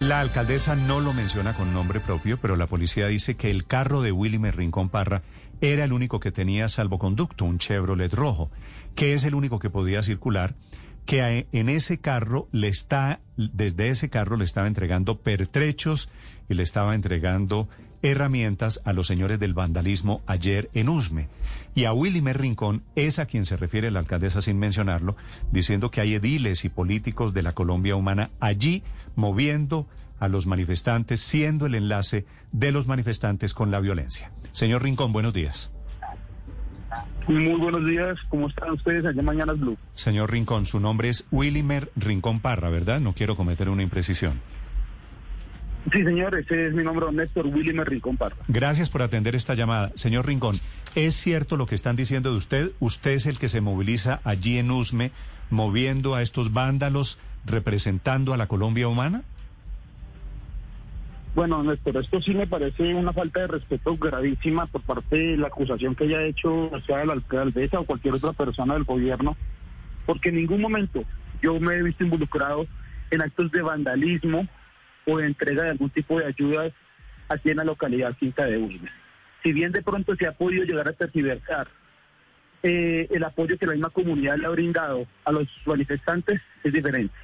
La alcaldesa no lo menciona con nombre propio, pero la policía dice que el carro de Willimer Rincón Parra era el único que tenía salvoconducto, un Chevrolet rojo, que es el único que podía circular, que en ese carro le está, desde ese carro le estaba entregando pertrechos y le estaba entregando herramientas a los señores del vandalismo ayer en Usme. Y a Willimer Rincón es a quien se refiere la alcaldesa sin mencionarlo, diciendo que hay ediles y políticos de la Colombia humana allí moviendo a los manifestantes, siendo el enlace de los manifestantes con la violencia. Señor Rincón, buenos días. Muy buenos días, ¿cómo están ustedes allá mañana Blue? Señor Rincón, su nombre es Willimer Rincón Parra, ¿verdad? No quiero cometer una imprecisión. Sí, señor, ese es mi nombre, Néstor William Rincón Parra. Gracias por atender esta llamada. Señor Rincón, ¿es cierto lo que están diciendo de usted? ¿Usted es el que se moviliza allí en Usme, moviendo a estos vándalos, representando a la Colombia humana? Bueno, Néstor, esto sí me parece una falta de respeto gravísima por parte de la acusación que haya hecho, sea la alcaldesa o cualquier otra persona del gobierno, porque en ningún momento yo me he visto involucrado en actos de vandalismo o de entrega de algún tipo de ayudas aquí en la localidad Quinta de Ulme. Si bien de pronto se ha podido llegar a tergiversar eh, el apoyo que la misma comunidad le ha brindado a los manifestantes, es diferente.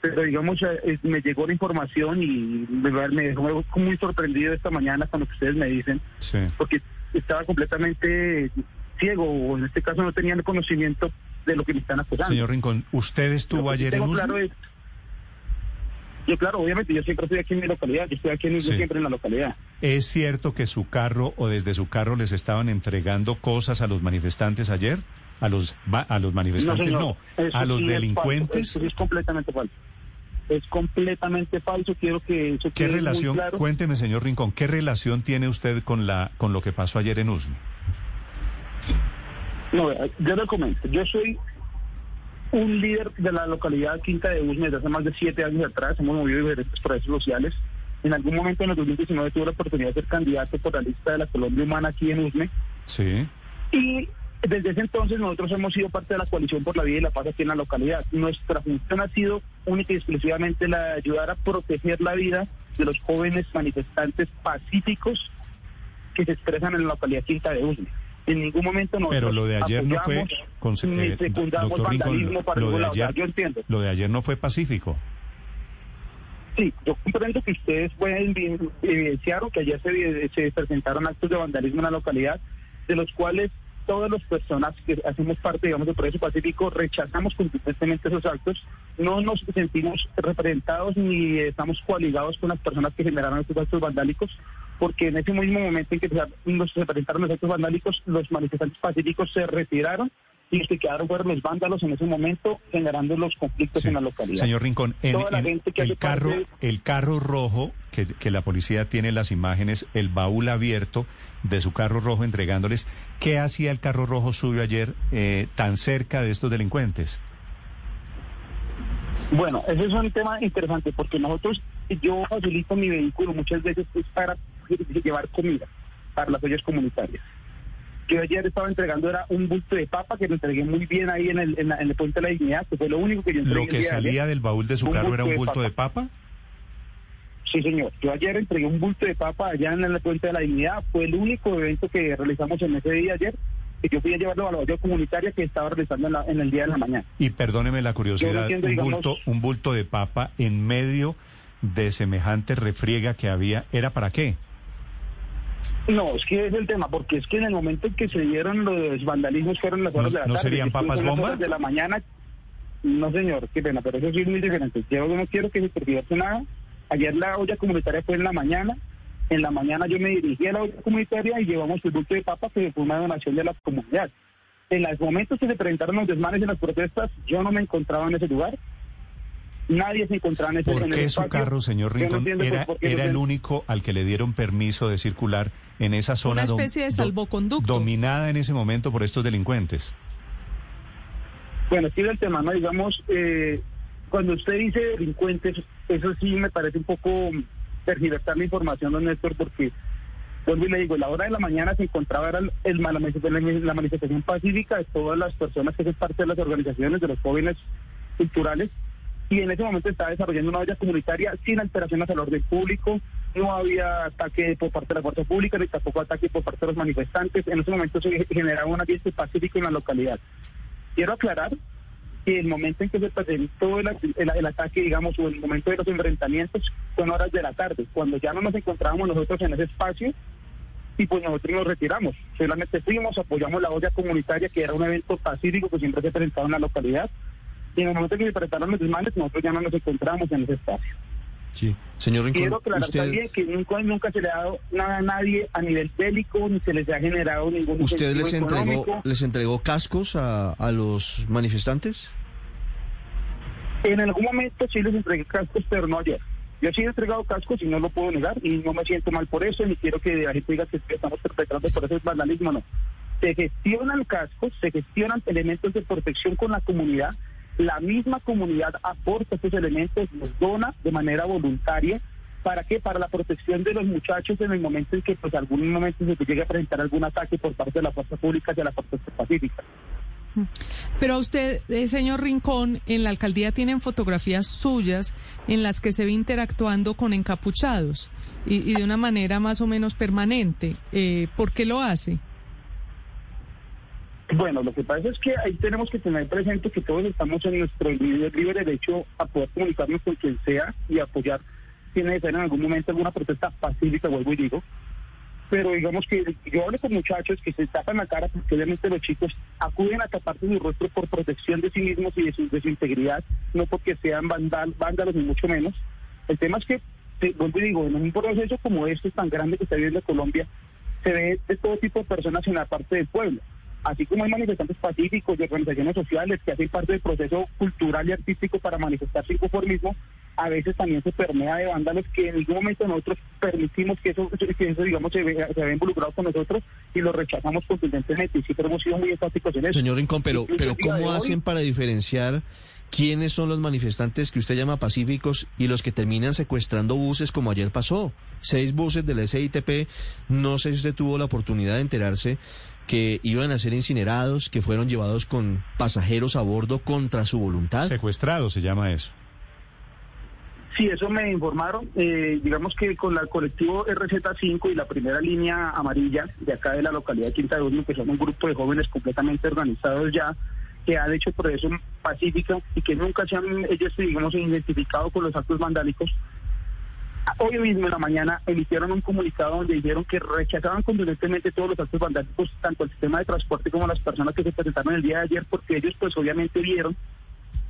Pero digamos, eh, me llegó la información y me, dejó muy sorprendido esta mañana que ustedes me dicen, porque estaba completamente ciego, o en este caso no tenía el conocimiento de lo que me están acusando. Señor Rincón, ¿usted estuvo ayer en Usme? Yo, claro, obviamente, yo siempre estoy aquí en mi localidad, yo estoy aquí en, siempre en la localidad. ¿Es cierto que su carro o desde su carro les estaban entregando cosas a los manifestantes ayer? ¿A los, a los manifestantes? No, ¿a los delincuentes? Es, completamente falso. Es completamente falso, quiero que eso ¿Qué relación, cuénteme, señor Rincón, qué relación tiene usted con, la, con lo que pasó ayer en Usme? No, yo le comento, yo soy un líder de la localidad Quinta de Usme desde hace más de siete años atrás. Hemos movido diferentes procesos sociales. En algún momento en el 2019 tuve la oportunidad de ser candidato por la lista de la Colombia Humana aquí en Usme. Sí. Y desde ese entonces nosotros hemos sido parte de la coalición por la vida y la paz aquí en la localidad. Nuestra función ha sido única y exclusivamente la de ayudar a proteger la vida de los jóvenes manifestantes pacíficos que se expresan en la localidad Quinta de Usme en ningún momento nosotros Pero lo de ayer no fue con, eh, doctor Rincón, lo, de ayer, yo entiendo. Lo de ayer no fue pacífico. Sí, yo comprendo que ustedes pueden evidenciar que ayer se, se presentaron actos de vandalismo en la localidad, de los cuales todas las personas que hacemos parte, digamos, del proceso pacífico rechazamos contundentemente esos actos, no nos sentimos representados ni estamos coaligados con las personas que generaron estos actos vandálicos, porque en ese mismo momento en que se presentaron los actos vandálicos, los manifestantes pacíficos se retiraron y los que quedaron fueron los vándalos en ese momento generando los conflictos en la localidad. Señor Rincón, en, el, carro, el carro rojo que, que, la policía tiene las imágenes, el baúl abierto de su carro rojo entregándoles, ¿qué hacía el carro rojo suyo ayer eh, tan cerca de estos delincuentes? Bueno, ese es un tema interesante porque nosotros, yo facilito mi vehículo muchas veces pues, para llevar comida para las ollas comunitarias. Yo ayer estaba entregando era un bulto de papa que lo entregué muy bien ahí en el, en, el puente de la dignidad, que fue lo único que yo entregué. ¿Lo que salía del baúl de su carro era un bulto de papa? Sí, señor. Yo ayer entregué un bulto de papa allá en el puente de la dignidad. Fue el único evento que realizamos en ese día ayer que yo fui a llevarlo a la olla comunitaria que estaba realizando en, el día de la mañana. Y perdóneme la curiosidad, un, bulto, un bulto de papa en medio de semejante refriega que había, ¿era para qué? No, es que es el tema, porque es que en el momento en que se dieron los vandalismos fueron las horas de la tarde. ¿No serían papas bomba? De la mañana. No, señor, qué pena, pero eso sí es muy diferente. Yo no quiero que se perdiese nada. Ayer la olla comunitaria fue en la mañana. En la mañana yo me dirigí a la olla comunitaria y llevamos el bulto de papas que fue una donación de la comunidad. En los momentos que se presentaron los desmanes en las protestas, yo no me encontraba en ese lugar. Nadie se encontraba en ese ¿Por en qué su carro, señor no Rincón, era, por qué era no el único al que le dieron permiso de circular en esa zona Una dom- especie de salvoconducto. dominada en ese momento por estos delincuentes? Bueno, aquí el tema, ¿no? Digamos, eh, cuando usted dice delincuentes, eso sí me parece un poco tergiversar la información, don Néstor, porque, vuelvo y le digo, la hora de la mañana se encontraba era el, el- la, manifestación- la manifestación pacífica de todas las personas que hacen parte de las organizaciones, de los jóvenes culturales, y en ese momento estaba desarrollando una olla comunitaria sin alteraciones al orden público, no había ataque por parte de la fuerza pública, ni tampoco ataque por parte de los manifestantes, en ese momento se generaba un ambiente pacífico en la localidad. Quiero aclarar que el momento en que se presentó el, ataque, digamos, o el momento de los enfrentamientos, son horas de la tarde, cuando ya no nos encontrábamos nosotros en ese espacio, y pues nosotros nos retiramos. Solamente fuimos, apoyamos la olla comunitaria, que era un evento pacífico que siempre se presentaba en la localidad, y en el momento que se presentaron los desmanes, nosotros ya no nos encontramos en ese espacio. Sí. Señor Rincón, Quiero aclarar usted, también que nunca, nunca se le ha dado nada a nadie a nivel bélico, ni se les ha generado ningún ¿usted les entregó, económico. les entregó cascos a, a los manifestantes? En algún momento sí les entregué cascos, pero no ayer. Yo sí he entregado cascos y no lo puedo negar y no me siento mal por eso, ni quiero que la gente diga que estamos perpetrando por eso es vandalismo, no. Se gestionan cascos, se gestionan elementos de protección con la comunidad, la misma comunidad aporta estos elementos, los dona de manera voluntaria. ¿Para qué? Para la protección de los muchachos en el momento en que pues algún momento se llegue a presentar algún ataque por parte de la fuerza pública hacia la fuerza pacífica. Pero a usted, eh, señor Rincón, en la alcaldía tienen fotografías suyas en las que se ve interactuando con encapuchados y, y de una manera más o menos permanente. Eh, ¿Por qué lo hace? Bueno, lo que pasa es que ahí tenemos que tener presente que todos estamos en nuestro libre, libre derecho a poder comunicarnos con quien sea y apoyar si es necesario en algún momento alguna protesta pacífica, vuelvo y digo. Pero digamos que yo hablo con muchachos que se tapan la cara porque obviamente los chicos acuden a taparse su rostro por protección de sí mismos y de su, de su integridad, no porque sean vandal, vándalos ni mucho menos. El tema es que, vuelvo y digo, en un proceso como este tan grande que está viviendo Colombia, se ve de todo tipo de personas en la parte del pueblo. Así como hay manifestantes pacíficos y organizaciones sociales que hacen parte del proceso cultural y artístico para manifestar su inconformismo, a veces también se permea de vándalos que en ningún momento nosotros permitimos que eso, que eso digamos, se vea, se vea involucrado con nosotros y lo rechazamos contundentemente. Y siempre hemos sido muy enfáticos en eso. Señor Rincón, pero, pero de ¿cómo hacen para diferenciar quiénes son los manifestantes que usted llama pacíficos y los que terminan secuestrando buses como ayer pasó? Seis buses del SITP, no sé si usted tuvo la oportunidad de enterarse que iban a ser incinerados, que fueron llevados con pasajeros a bordo contra su voluntad. Secuestrado se llama eso. Sí, eso me informaron. Eh, digamos que con el colectivo RZ5 y la primera línea amarilla de acá de la localidad de Quinta de Osmo, que son un grupo de jóvenes completamente organizados ya, que han hecho proceso pacífico y que nunca se han, ellos, digamos, identificado con los actos vandálicos. Hoy mismo en la mañana emitieron un comunicado donde dijeron que rechazaban contundentemente todos los actos vandálicos, tanto el sistema de transporte como las personas que se presentaron el día de ayer, porque ellos pues obviamente vieron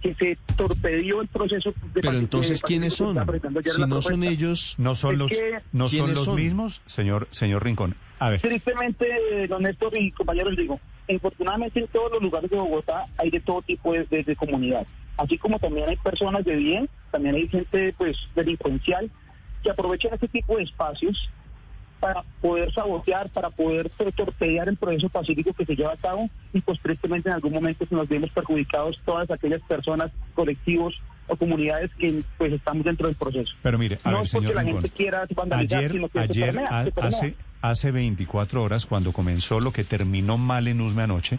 que se torpedió el proceso de Pero entonces, de ¿quiénes son? Si no son ellos, No son los, que- no son ¿quiénes los son? mismos, señor, señor Rincón. A ver, Tristemente, don Néstor y compañeros, digo, infortunadamente en todos los lugares de Bogotá hay de todo tipo de, de- de comunidad. Así como también hay personas de bien, también hay gente pues delincuencial que aprovechan este tipo de espacios para poder sabotear, para poder tor- torpedear el proceso pacífico que se lleva a cabo y pues tristemente en algún momento nos vemos perjudicados todas aquellas personas, colectivos o comunidades que pues estamos dentro del proceso. pero mire, a no ver, es porque señor la Rincón. gente quiera vandalizar, Ayer, sino que se ayer permea, ha- se hace, hace 24 horas, cuando comenzó lo que terminó mal en Usme anoche,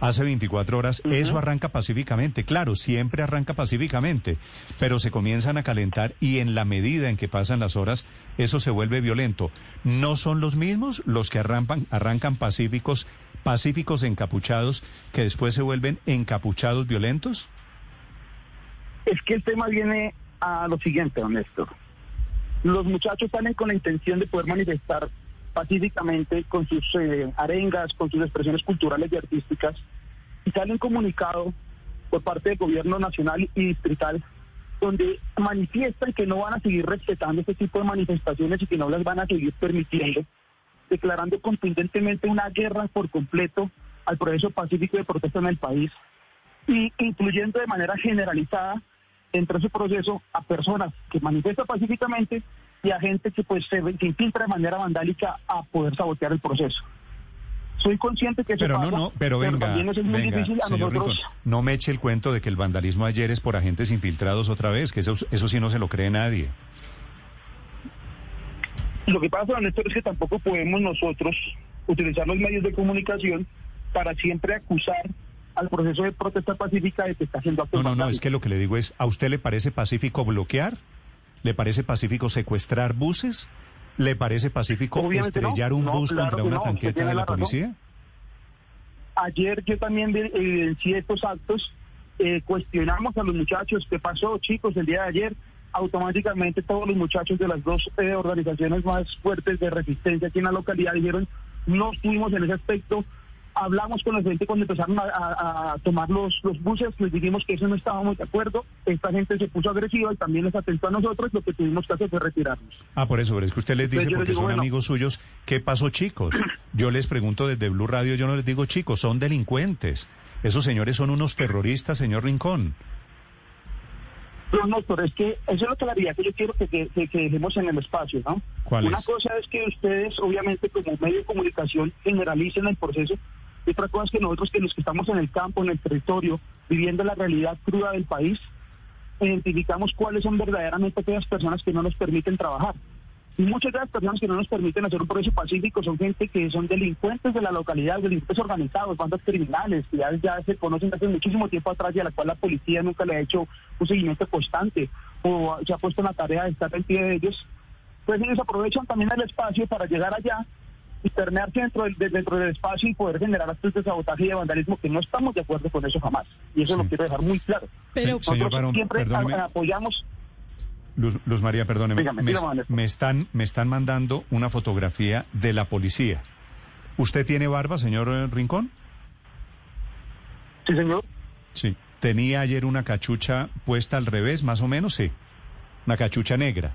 hace 24 horas, eso arranca pacíficamente. Claro, siempre arranca pacíficamente, pero se comienzan a calentar y en la medida en que pasan las horas, eso se vuelve violento. ¿No son los mismos los que arrancan, arrancan pacíficos, pacíficos encapuchados, que después se vuelven encapuchados violentos? Es que el tema viene a lo siguiente, don Néstor. Los muchachos salen con la intención de poder manifestar pacíficamente con sus eh, arengas, con sus expresiones culturales y artísticas, y sale un comunicado por parte del gobierno nacional y distrital donde manifiestan que no van a seguir respetando este tipo de manifestaciones y que no las van a seguir permitiendo, declarando contundentemente una guerra por completo al proceso pacífico de protesta en el país y incluyendo de manera generalizada entre ese proceso a personas que manifiestan pacíficamente y a gente que pues se, se infiltra de manera vandálica a poder sabotear el proceso. Soy consciente que eso Pero no, pasa, no, pero venga, también es muy venga, difícil a señor nosotros. Rincón, no me eche el cuento de que el vandalismo ayer es por agentes infiltrados otra vez, que eso, eso sí no se lo cree nadie. Lo que pasa, don Néstor, es que tampoco podemos nosotros utilizar los medios de comunicación para siempre acusar al proceso de protesta pacífica de que está haciendo actos No, no, no, es que lo que le digo es, ¿a usted le parece pacífico bloquear? ¿Le parece pacífico secuestrar buses? ¿Le parece pacífico Obviamente no. estrellar un No, bus claro contra una no, tanqueta de la policía? Ayer yo también vi- evidencié estos actos, eh, cuestionamos a los muchachos qué pasó, chicos, el día de ayer. Automáticamente todos los muchachos de las dos eh, organizaciones más fuertes de resistencia aquí en la localidad dijeron, no estuvimos en ese aspecto. Hablamos con la gente cuando empezaron a, a- a tomar los, los buses, les dijimos que eso no estábamos de acuerdo. Esta gente se puso agresiva y también les atentó a nosotros. Lo que tuvimos que hacer fue retirarnos. Ah, por eso, pero es que usted les dice, Entonces yo les porque digo, son bueno. amigos suyos, ¿qué pasó, chicos? Yo les pregunto desde Blue Radio, yo no les digo, chicos, son delincuentes. Esos señores son unos terroristas, señor Rincón. No, no, pero es que eso es la claridad que yo quiero que, que, que- que dejemos en el espacio, ¿no? ¿Cuál Una es? cosa es que ustedes, obviamente, como medio de comunicación, generalicen el proceso. Y otra cosa es que nosotros, que los que estamos en el campo, en el territorio, viviendo la realidad cruda del país, identificamos cuáles son verdaderamente aquellas personas que no nos permiten trabajar. Y muchas de las personas que no nos permiten hacer un proceso pacífico son gente que son delincuentes de la localidad, delincuentes organizados, bandas criminales, que ya, se conocen hace muchísimo tiempo atrás y a la cual la policía nunca le ha hecho un seguimiento constante o se ha puesto en la tarea de estar en pie de ellos. Pues ellos aprovechan también el espacio para llegar allá y permearse dentro del, de- dentro del espacio y poder generar actos de sabotaje y de vandalismo que no estamos de acuerdo con eso jamás. Y eso Sí. lo quiero dejar muy claro. Pero, Sí, Señor Nosotros Barón, siempre perdóneme. apoyamos Luz, Luz María, perdóneme. Dígame, me, me están, me están mandando una fotografía de la policía. ¿Usted tiene barba, señor Rincón? Sí, señor. Sí. ¿Tenía ayer una cachucha puesta al revés, más o menos? Sí. Una cachucha negra.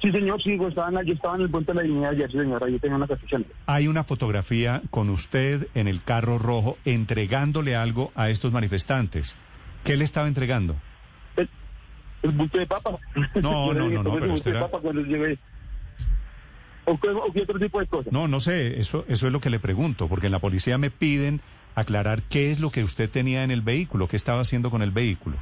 Sí, señor, sí, pues, estaban, yo estaba en el puente de la dignidad ayer, sí, señor, ahí tenía una cachucha. Hay una fotografía con usted en el carro rojo entregándole algo a estos manifestantes. ¿Qué le estaba entregando? El, el bulto de papa. No, no, no, no, "Tome pero usted de era- papa cuando llegué. O, qué- o qué otro tipo de cosas. No, no sé, eso, eso es lo que le pregunto, porque en la policía me piden aclarar qué es lo que usted tenía en el vehículo, qué estaba haciendo con el vehículo.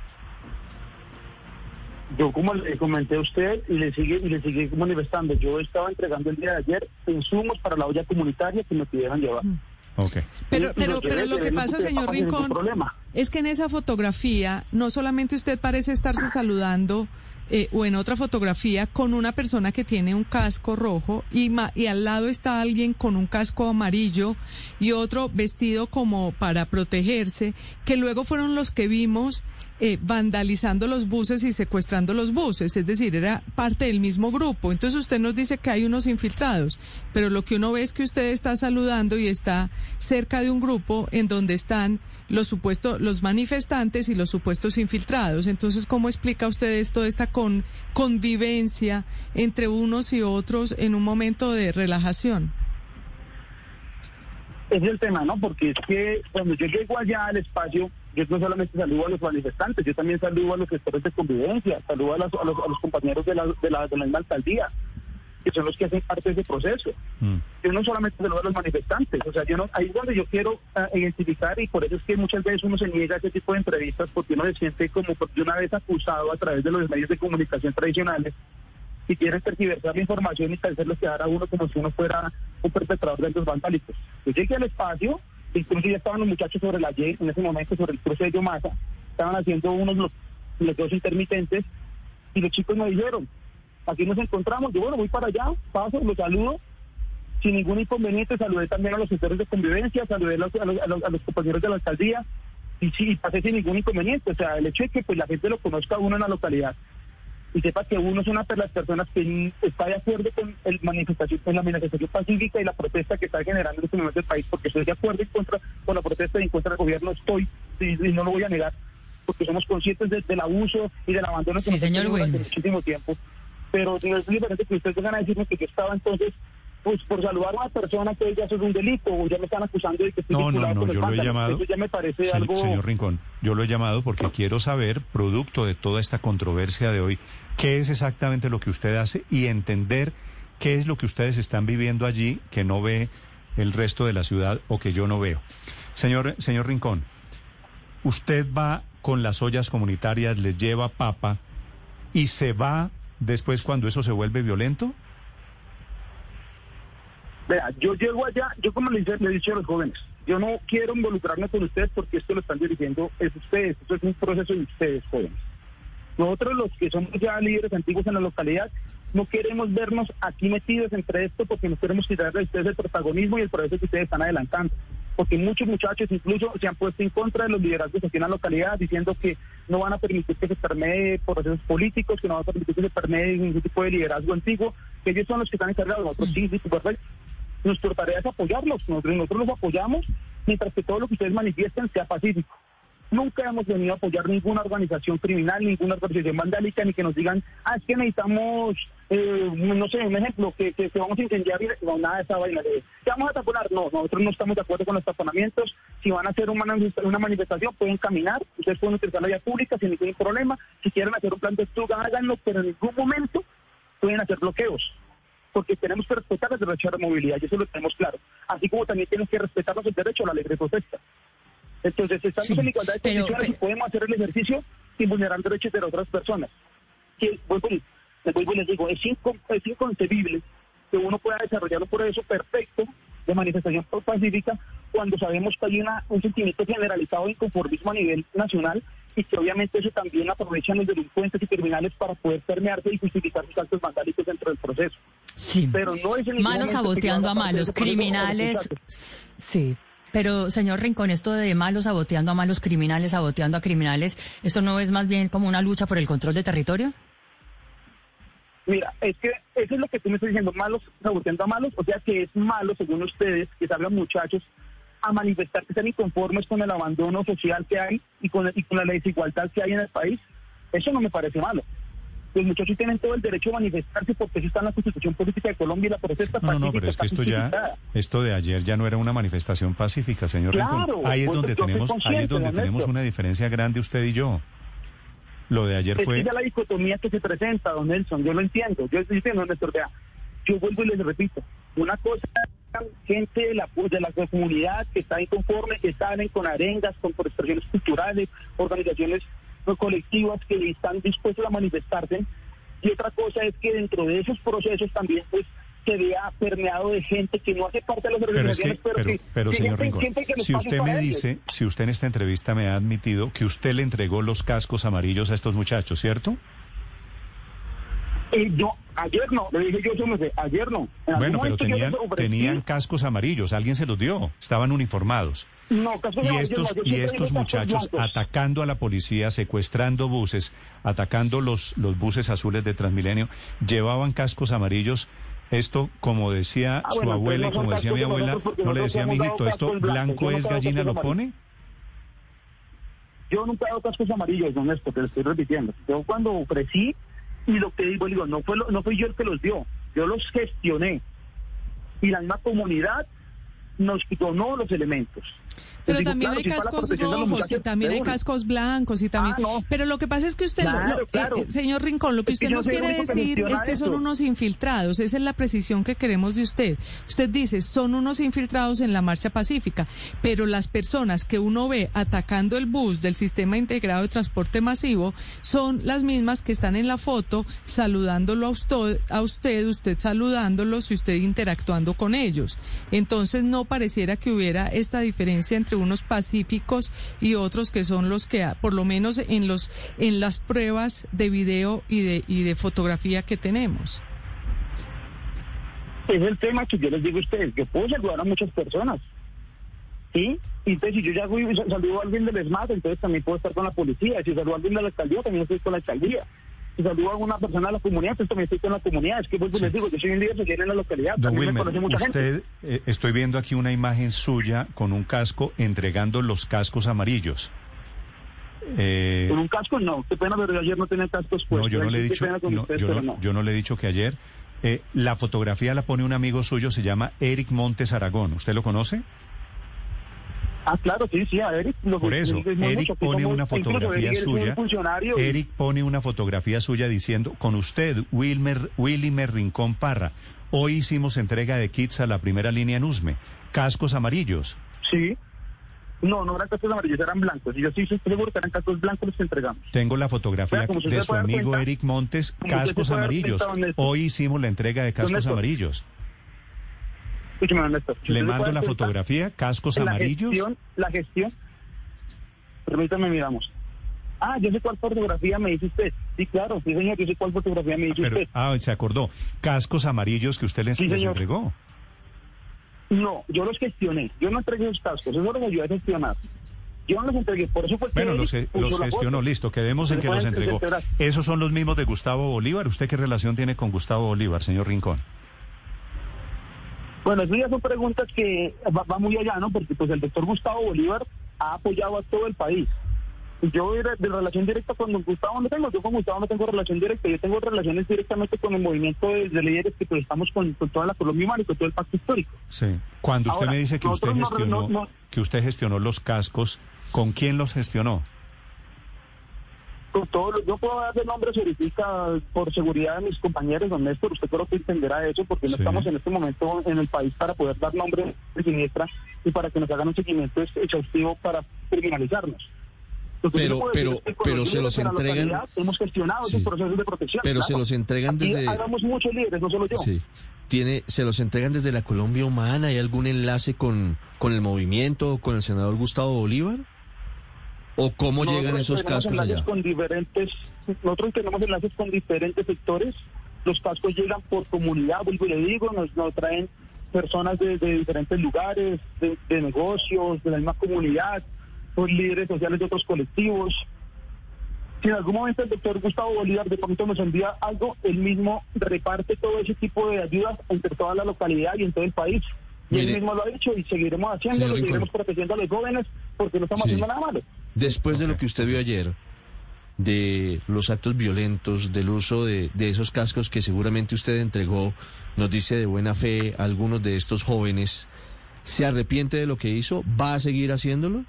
Yo como le comenté a usted y le sigue y le sigue manifestando, yo estaba entregando el día de ayer insumos para la olla comunitaria que me pidieron llevar. Ok. pero, Y pero, lo pero llevé, lo que pasa, señor Rincón, problema. es que en esa fotografía no solamente usted parece estarse saludando eh, o en otra fotografía con una persona que tiene un casco rojo y, ma- y al lado está alguien con un casco amarillo y otro vestido como para protegerse, que luego fueron los que vimos eh, vandalizando los buses y secuestrando los buses, es decir, era parte del mismo grupo. Entonces usted nos dice que hay unos infiltrados, pero lo que uno ve es que usted está saludando y está cerca de un grupo en donde están los supuestos, los manifestantes y los supuestos infiltrados. Entonces, ¿cómo explica usted esto de esta con, convivencia entre unos y otros en un momento de relajación? Es el tema, ¿no? Porque es que cuando yo llego allá al espacio, yo no solamente saludo a los manifestantes, yo también saludo a los gestores de convivencia, saludo a, las- a los, a los compañeros de la, de, la, de la misma alcaldía, que son los que hacen parte de ese proceso. Mm. Yo no solamente saludo a los manifestantes, o sea, yo no, ahí es donde yo quiero ah, identificar y por eso es que muchas veces uno se niega a ese tipo de entrevistas porque uno se siente como de una vez acusado a través de los medios de comunicación tradicionales y quieren tergiversar la información y hacerlo quedar a uno como si uno fuera un perpetrador de actos vandálicos. Yo llegué al espacio, incluso ya estaban los muchachos sobre la Y, en ese momento sobre el cruce de Yomasa, estaban haciendo unos blo- bloqueos intermitentes y los chicos me dijeron, aquí nos encontramos, yo bueno, voy para allá, paso, los saludo, sin ningún inconveniente, saludé también a los sectores de convivencia, saludé a los, a los- a los- a los compañeros de la alcaldía y sí, pasé sin ningún inconveniente, o sea, el hecho de que pues la gente lo conozca uno en la localidad y sepa que uno es una de las personas que está de acuerdo con el manifestación, con la manifestación pacífica y la protesta que está generando en este momento el país, porque estoy de acuerdo en contra con la protesta y en contra del gobierno estoy, y, y no lo voy a negar, porque somos conscientes de- del abuso y del abandono que Sí, nos ha señor tenido durante muchísimo tiempo. Pero no es diferente que ustedes vengan a decirme que yo estaba entonces pues por saludar a una persona que ya es un delito o ya me están acusando de que estoy No, no, no, yo lo he llamado. Eso ya me parece Se- algo... Señor Rincón, yo lo he llamado porque quiero saber, producto de toda esta controversia de hoy, qué es exactamente lo que usted hace y entender qué es lo que ustedes están viviendo allí que no ve el resto de la ciudad o que yo no veo. Señor, señor Rincón, usted va con las ollas comunitarias, les lleva papa y se va después cuando eso se vuelve violento. Vea, yo llego allá, yo como le, le he dicho a los jóvenes, yo no quiero involucrarme con ustedes porque esto lo están dirigiendo es ustedes, esto es un proceso de ustedes, jóvenes. Nosotros los que somos ya líderes antiguos en la localidad, no queremos vernos aquí metidos entre esto porque no queremos quitarle a ustedes el protagonismo y el proceso que ustedes están adelantando. Porque muchos muchachos incluso se han puesto en contra de los liderazgos aquí en la localidad diciendo que no van a permitir que se permee procesos políticos, que no van a permitir que se permee ningún tipo de liderazgo antiguo, que ellos son los que están encargados, nosotros sí, sí, perfecto. Nuestra tarea es apoyarlos, nosotros, nosotros los apoyamos mientras que todo lo que ustedes manifiesten sea pacífico. Nunca hemos venido a apoyar ninguna organización criminal, ninguna organización vandálica, ni que nos digan, ah, es que necesitamos, eh, no sé, un ejemplo, que, que, que vamos a incendiar y no, nada de esa vaina. de, ¿Qué vamos a taponar? No, nosotros no estamos de acuerdo con los taponamientos. Si van a hacer una, una manifestación, pueden caminar, ustedes pueden utilizar la vía pública sin ningún problema. Si quieren hacer un plan de estudio, háganlo, pero en ningún momento pueden hacer bloqueos porque tenemos que respetar el derecho a la movilidad, y eso lo tenemos claro. Así como también tenemos que respetarnos el derecho a la libre protesta. Entonces, estamos Sí, en igualdad de pero- condiciones y pero- podemos hacer el ejercicio sin vulnerar derechos de las otras personas. Que, vuelvo, y- vuelvo y les digo, es, incon- es inconcebible que uno pueda desarrollar un proceso perfecto de manifestación pacífica cuando sabemos que hay una, un sentimiento generalizado de inconformismo a nivel nacional y que obviamente eso también aprovechan los delincuentes y criminales para poder permearse y justificar sus actos vandálicos dentro del proceso. Sí. Pero no es en malos saboteando a malos, criminales. Sí. Pero, señor Rincón, esto de malos saboteando a malos, criminales saboteando a criminales, ¿esto no es más bien como una lucha por el control de territorio? Mira, es que eso es lo que tú me estás diciendo, malos saboteando a malos, o sea que es malo, según ustedes, que salgan muchachos a manifestar que están inconformes con el abandono social que hay y con, y con la desigualdad que hay en el país. Eso no me parece malo. Los muchachos tienen todo el derecho a manifestarse porque eso está en la Constitución Política de Colombia y la protesta No, no, no, pero es que esto ya, esto de ayer ya no era una manifestación pacífica, señor Claro, Rincón. Ahí es pues, donde tenemos, ahí es donde don tenemos una diferencia grande usted y yo. Lo de ayer Es fue, es la dicotomía que se presenta, don Nelson. Yo lo entiendo. Yo estoy diciendo, Néstor, vea, yo vuelvo y les repito. Una cosa gente de la, de la comunidad que está inconforme, que salen con arengas, con por expresiones culturales, organizaciones colectivas que están dispuestos a manifestarse. Y otra cosa es que dentro de esos procesos también pues se vea permeado de gente que no hace parte de las pero es organizaciones, que, pero, pero, que pero que señor Rincón, si usted me para ellos. dice, si usted en esta entrevista me ha admitido que usted le entregó los cascos amarillos a estos muchachos, ¿cierto? Eh, yo, ayer no, le dije yo, yo me sé, ayer no. En Bueno, pero tenían, tenían cascos amarillos, alguien se los dio, estaban uniformados. No, cascos Y amarillos estos, yo y estos muchachos blancos. atacando a la policía, secuestrando buses, atacando los, los buses azules de Transmilenio, llevaban cascos amarillos. Esto, como decía Ah, su bueno, abuela y no como decía mi abuela, no le decía, hemos dado amiguito, esto blanco no es gallina, lo pone. Yo nunca he dado cascos amarillos, don Néstor, te lo estoy repitiendo. Yo cuando ofrecí, y lo que digo, digo, no fue no fui yo el que los dio, yo los gestioné. Y la misma comunidad nos donó los elementos. Pero digo, también claro, hay cascos rojos y también hay cascos blancos y también. Ah, no. Pero lo que pasa es que usted, lo- Claro, lo- eh, claro. eh, señor Rincón, lo que Es que usted nos quiere decir es que son unos infiltrados. Esa es la precisión que queremos de usted. Usted dice, son unos infiltrados en la marcha pacífica, pero las personas que uno ve atacando el bus del sistema integrado de transporte masivo son las mismas que están en la foto saludándolo a usted, a usted, usted saludándolos y usted interactuando con ellos. Entonces no pareciera que hubiera esta diferencia entre unos pacíficos y otros que son los que, por lo menos en los en las pruebas de video y de y de fotografía que tenemos. Es el tema que yo les digo a ustedes, que puedo saludar a muchas personas. ¿Sí? Entonces si yo ya fui, saludo a alguien del ESMAD, entonces también puedo estar con la policía. Si saludo alguien de la alcaldía, también estoy con la alcaldía. Saludo a alguna persona de la comunidad, entonces también estoy con la comunidad. Es que vuelvo y les digo, yo soy un líder social en la localidad, Don también me Wilmer, conoce mucha gente. usted, eh, estoy viendo aquí una imagen suya con un casco entregando los cascos amarillos. Eh, Con un casco no, qué pena, pero yo ayer no tenía cascos puestos. no, yo no le he dicho, no, yo, no, no. yo no le he dicho que ayer, Eh, la fotografía la pone un amigo suyo, se llama Eric Montes Aragón. ¿Usted lo conoce? Ah, claro, sí, sí, a Eric. Lo Por eso, Eric mucho, pone somos- una fotografía Eric suya. funcionario y- Eric pone una fotografía suya diciendo, con usted, Wilmer, Willimer Rincón Parra, hoy hicimos entrega de kits a la primera línea en Usme, cascos amarillos. Sí. No, no eran cascos amarillos, eran blancos. Y yo sí estoy seguro que eran cascos blancos los que entregamos. Tengo la fotografía como usted de su amigo cuenta, Eric Montes, cascos amarillos. cuenta. Hoy hicimos la entrega de cascos amarillos. Escúcheme, Le mando la fotografía, cascos en la amarillos. Gestión, la gestión. Permítame, miramos. Ah, yo sé cuál fotografía me dice usted. Sí, claro, sí, señor, yo sé cuál fotografía me dice Pero, usted. ah, se acordó. Cascos amarillos que usted les, Sí, les señor. entregó. No, yo los gestioné. Yo no entregué los cascos, eso los ayudé a gestionar. Yo no los entregué, por eso fue que Bueno, los, los gestionó, listo. Quedemos en que los entregó. ¿Esos son los mismos de Gustavo Bolívar? ¿Usted qué relación tiene con Gustavo Bolívar, señor Rincón? Bueno, eso ya son preguntas que va, va muy allá, ¿no? Porque pues el doctor Gustavo Bolívar ha apoyado a todo el país. Yo de, de relación directa con don Gustavo no tengo, yo con Gustavo no tengo relación directa, yo tengo relaciones directamente con el movimiento de, de líderes que pues estamos con, con toda la Colombia humana y con todo el pacto histórico. Sí. Cuando usted Ahora, me dice que usted no- gestionó, no- no- que usted gestionó los cascos, ¿con quién los gestionó? Con todo lo- yo puedo darle nombres ahorita por seguridad de mis compañeros, don Néstor, usted creo que entenderá eso porque no Sí. estamos en este momento en el país para poder dar nombres de siniestra y para que nos hagan un seguimiento ex- exhaustivo para criminalizarnos. Pero- pero- es que con pero se los de entregan- Hemos gestionado Sí. esos procesos de protección. Pero se los entregan Aquí desde- Hagamos muchos líderes, no solo yo. Sí. Tiene, se los entregan desde la Colombia Humana. ¿Hay algún enlace con, con el movimiento con el senador Gustavo Bolívar? ¿O cómo Nosotros llegan esos cascos allá? Con diferentes, nosotros tenemos enlaces con diferentes sectores. Los cascos llegan por comunidad, vuelvo y le digo, nos, nos traen personas de, de diferentes lugares, de, de negocios, de la misma comunidad, son líderes sociales de otros colectivos. Si en algún momento el doctor Gustavo Bolívar de pronto nos envía algo, él mismo reparte todo ese tipo de ayudas entre toda la localidad y en todo el país. Y Mire, él mismo lo ha dicho y seguiremos haciéndolo, señor Rincón. seguiremos protegiendo a los jóvenes porque no estamos Sí. haciendo nada malo. Después de lo que usted vio ayer, de los actos violentos, del uso de, de esos cascos que seguramente usted entregó, nos dice de buena fe a algunos de estos jóvenes, ¿se arrepiente de lo que hizo? ¿Va a seguir haciéndolo?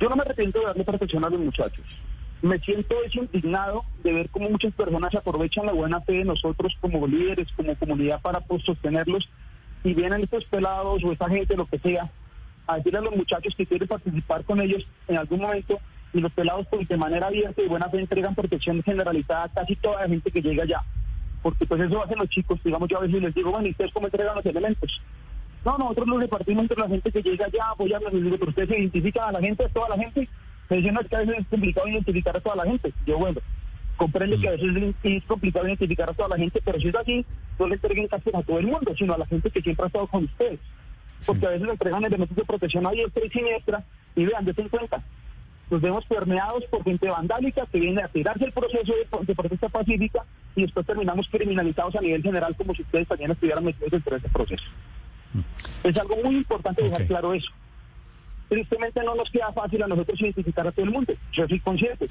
Yo no me arrepiento de darle protección a los muchachos. Me siento es indignado de ver cómo muchas personas aprovechan la buena fe de nosotros como líderes, como comunidad para pues, sostenerlos y vienen estos pelados o esta gente, lo que sea, a decirle a los muchachos que quieren participar con ellos en algún momento y los pelados pues de manera abierta y buena fe entregan protección generalizada a casi toda la gente que llega allá. Porque pues eso hacen los chicos, digamos yo a veces les digo, bueno, ¿y ustedes cómo entregan los elementos? No, nosotros los repartimos entre la gente que llega allá apoyarnos. Les digo, pero ustedes identifican a la gente, a toda la gente. Me dicen, no, es que a veces es complicado identificar a toda la gente. Yo, bueno, comprendo que a veces es complicado identificar a toda la gente, pero si es así, no le entreguen casas a todo el mundo, sino a la gente que siempre ha estado con ustedes. Porque a veces entregan protección a diestra y siniestra, y vean, de en cuenta. Nos vemos permeados por gente vandálica que viene a tirarse el proceso de, de protesta pacífica y después terminamos criminalizados a nivel general como si ustedes también estuvieran metidos dentro de ese proceso. Es algo muy importante dejar claro eso. Tristemente no nos queda fácil a nosotros identificar a todo el mundo. Yo soy consciente.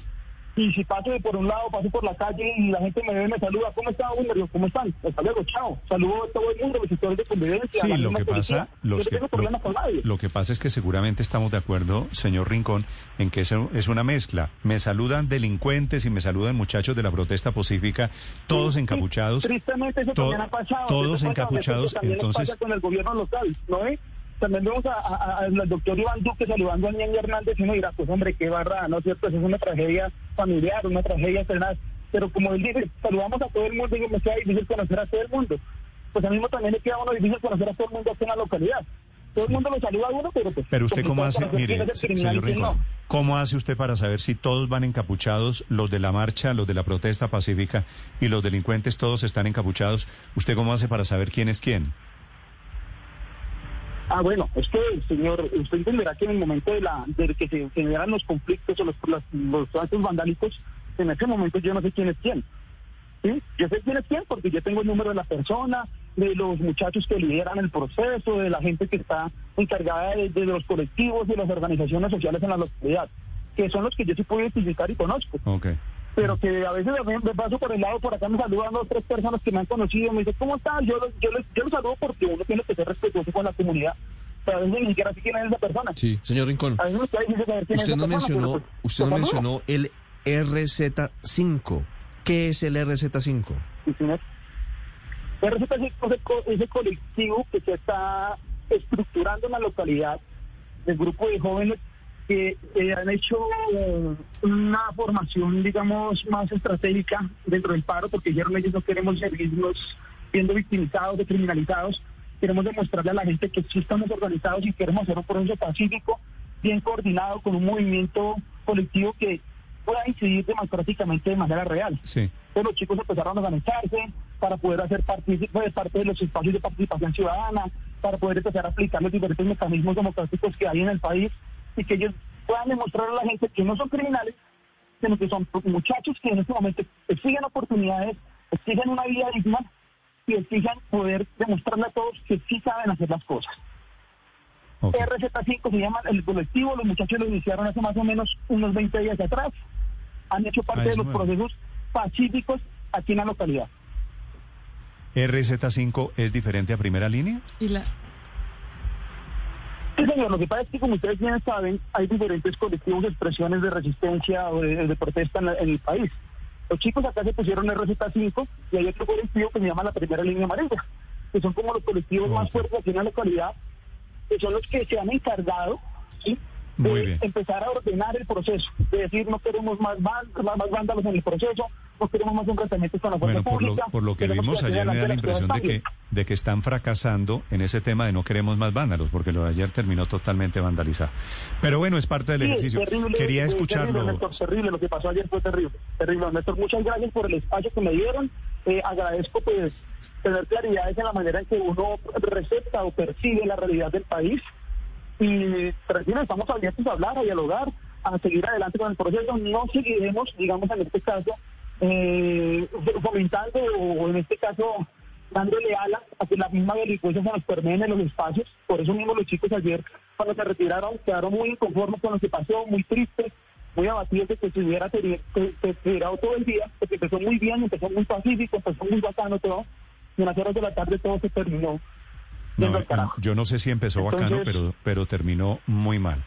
Y si paso de por un lado, paso por la calle y la gente me ve, me saluda, ¿cómo están? Yo, ¿Cómo están? Hasta luego, chao. Saludo a todo el mundo, los sectores de convivencia. Sí, lo que pasa, los no que, tengo problema con nadie. lo, que pasa es que seguramente estamos de acuerdo, señor Rincón, en que eso es una mezcla. Me saludan delincuentes y me saludan muchachos de la protesta pacífica, todos Sí, sí, encapuchados. Tristemente eso to- también ha pasado. todos Eso pasa, encapuchados, nos entonces- pasa con el gobierno local, ¿no ve? También vemos al doctor Iván Duque saludando a Ñeño Hernández y uno dirá, pues hombre, qué barra, ¿no es cierto? Eso es una tragedia familiar, una tragedia penal. Pero como él dice, saludamos a todo el mundo y me queda difícil conocer a todo el mundo. Pues a mí mismo también le queda uno difícil conocer a todo el mundo aquí en la localidad. Todo el mundo lo saluda a uno, pero pues... Pero usted cómo hace, mire, señor Rincón, no. ¿cómo hace usted para saber si todos van encapuchados, los de la marcha, los de la protesta pacífica y los delincuentes todos están encapuchados? ¿Usted cómo hace para saber quién es quién? Ah, bueno, es que, señor, usted entenderá que en el momento de, la, de que se generan los conflictos o los, los, los actos vandálicos, en ese momento yo no sé quién es quién. ¿sí? Yo sé quién es quién porque yo tengo el número de la persona, de los muchachos que lideran el proceso, de la gente que está encargada de, de los colectivos, de las organizaciones sociales en la localidad, que son los que yo sí puedo identificar y conozco. Ok. Pero que a veces me, me paso por el lado, por acá me saludan dos tres personas que me han conocido, me dicen, ¿cómo estás? Yo, los- yo, les, yo los saludo porque uno tiene que ser respetuoso con la comunidad, pero a veces ni siquiera sé quién es esa persona. Sí, señor Rincón. A veces me saber quién Usted es no persona, mencionó, pues, usted no los mencionó el RZ5. ¿Qué es el RZ5? Sí, señor. El RZ5 es el co- es el colectivo que se está estructurando en la localidad del grupo de jóvenes que eh, han hecho una formación, digamos, más estratégica dentro del paro, porque dijeron ellos no queremos seguirnos siendo victimizados o criminalizados, queremos demostrarle a la gente que sí estamos organizados y queremos hacer un proceso pacífico, bien coordinado, con un movimiento colectivo que pueda incidir democráticamente de manera real. Sí. Entonces los chicos empezaron a organizarse para poder hacer partícipe de parte de los espacios de participación ciudadana, para poder empezar a aplicar los diferentes mecanismos democráticos que hay en el país y que ellos puedan demostrar a la gente que no son criminales, sino que son muchachos que en este momento exigen oportunidades, exigen una vida digna y exigen poder demostrarle a todos que sí saben hacer las cosas. ok. RZ5 se llama el colectivo, los muchachos lo iniciaron hace más o menos unos 20 días atrás, han hecho parte de los procesos pacíficos aquí en la localidad. ¿RZ5 es diferente a primera línea? Y la, Sí, señor, lo que pasa es que como ustedes bien saben, hay diferentes colectivos de expresiones de resistencia o de, de protesta en, la- en el país. Los chicos acá se pusieron RZ5 y hay otro colectivo que se llama la primera línea amarilla, que son como los colectivos más Ok. fuertes aquí en la localidad, que son los que se han encargado ¿sí? Muy de bien. empezar a ordenar el proceso, de decir no queremos más, más, más vándalos en el proceso, no queremos más enfrentamientos con la fuerza Bueno, por lo, pública. por lo que queremos vimos ayer me da la impresión de que, de que están fracasando en ese tema de no queremos más vándalos, porque lo de ayer terminó totalmente vandalizado. Pero bueno, es parte del Sí, ejercicio. terrible, Quería eh, escucharlo. Terrible, Néstor, terrible, lo que pasó ayer fue terrible. Terrible, Néstor. Muchas gracias por el espacio que me dieron. Eh, agradezco pues tener claridades en la manera en que uno recepta o percibe la realidad del país. Y tranquilo, estamos abiertos a hablar, a dialogar, a seguir adelante con el proceso. No seguiremos, digamos, en este caso, eh, fomentando o en este caso dándole alas a que la misma delincuencia se nos permee en los espacios. Por eso mismo los chicos ayer, cuando se retiraron, quedaron muy inconformes con lo que pasó, muy tristes, muy abatidos de que se hubiera hubiera todo el día, porque empezó muy bien, empezó muy pacífico, empezó muy bacano todo, y a las horas de la tarde todo se terminó. No, yo no sé si empezó bacano, pero, pero terminó muy mal.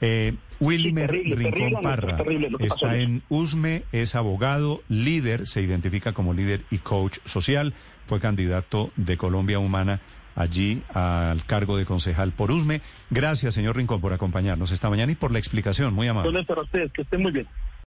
Eh, Wilmer terrible, Rincón terrible, Parra terrible está en USME, es abogado, líder, se identifica como líder y coach social, fue candidato de Colombia Humana allí al cargo de concejal por USME. Gracias, señor Rincón, por acompañarnos esta mañana y por la explicación, muy amable. Para ustedes, que estén muy bien.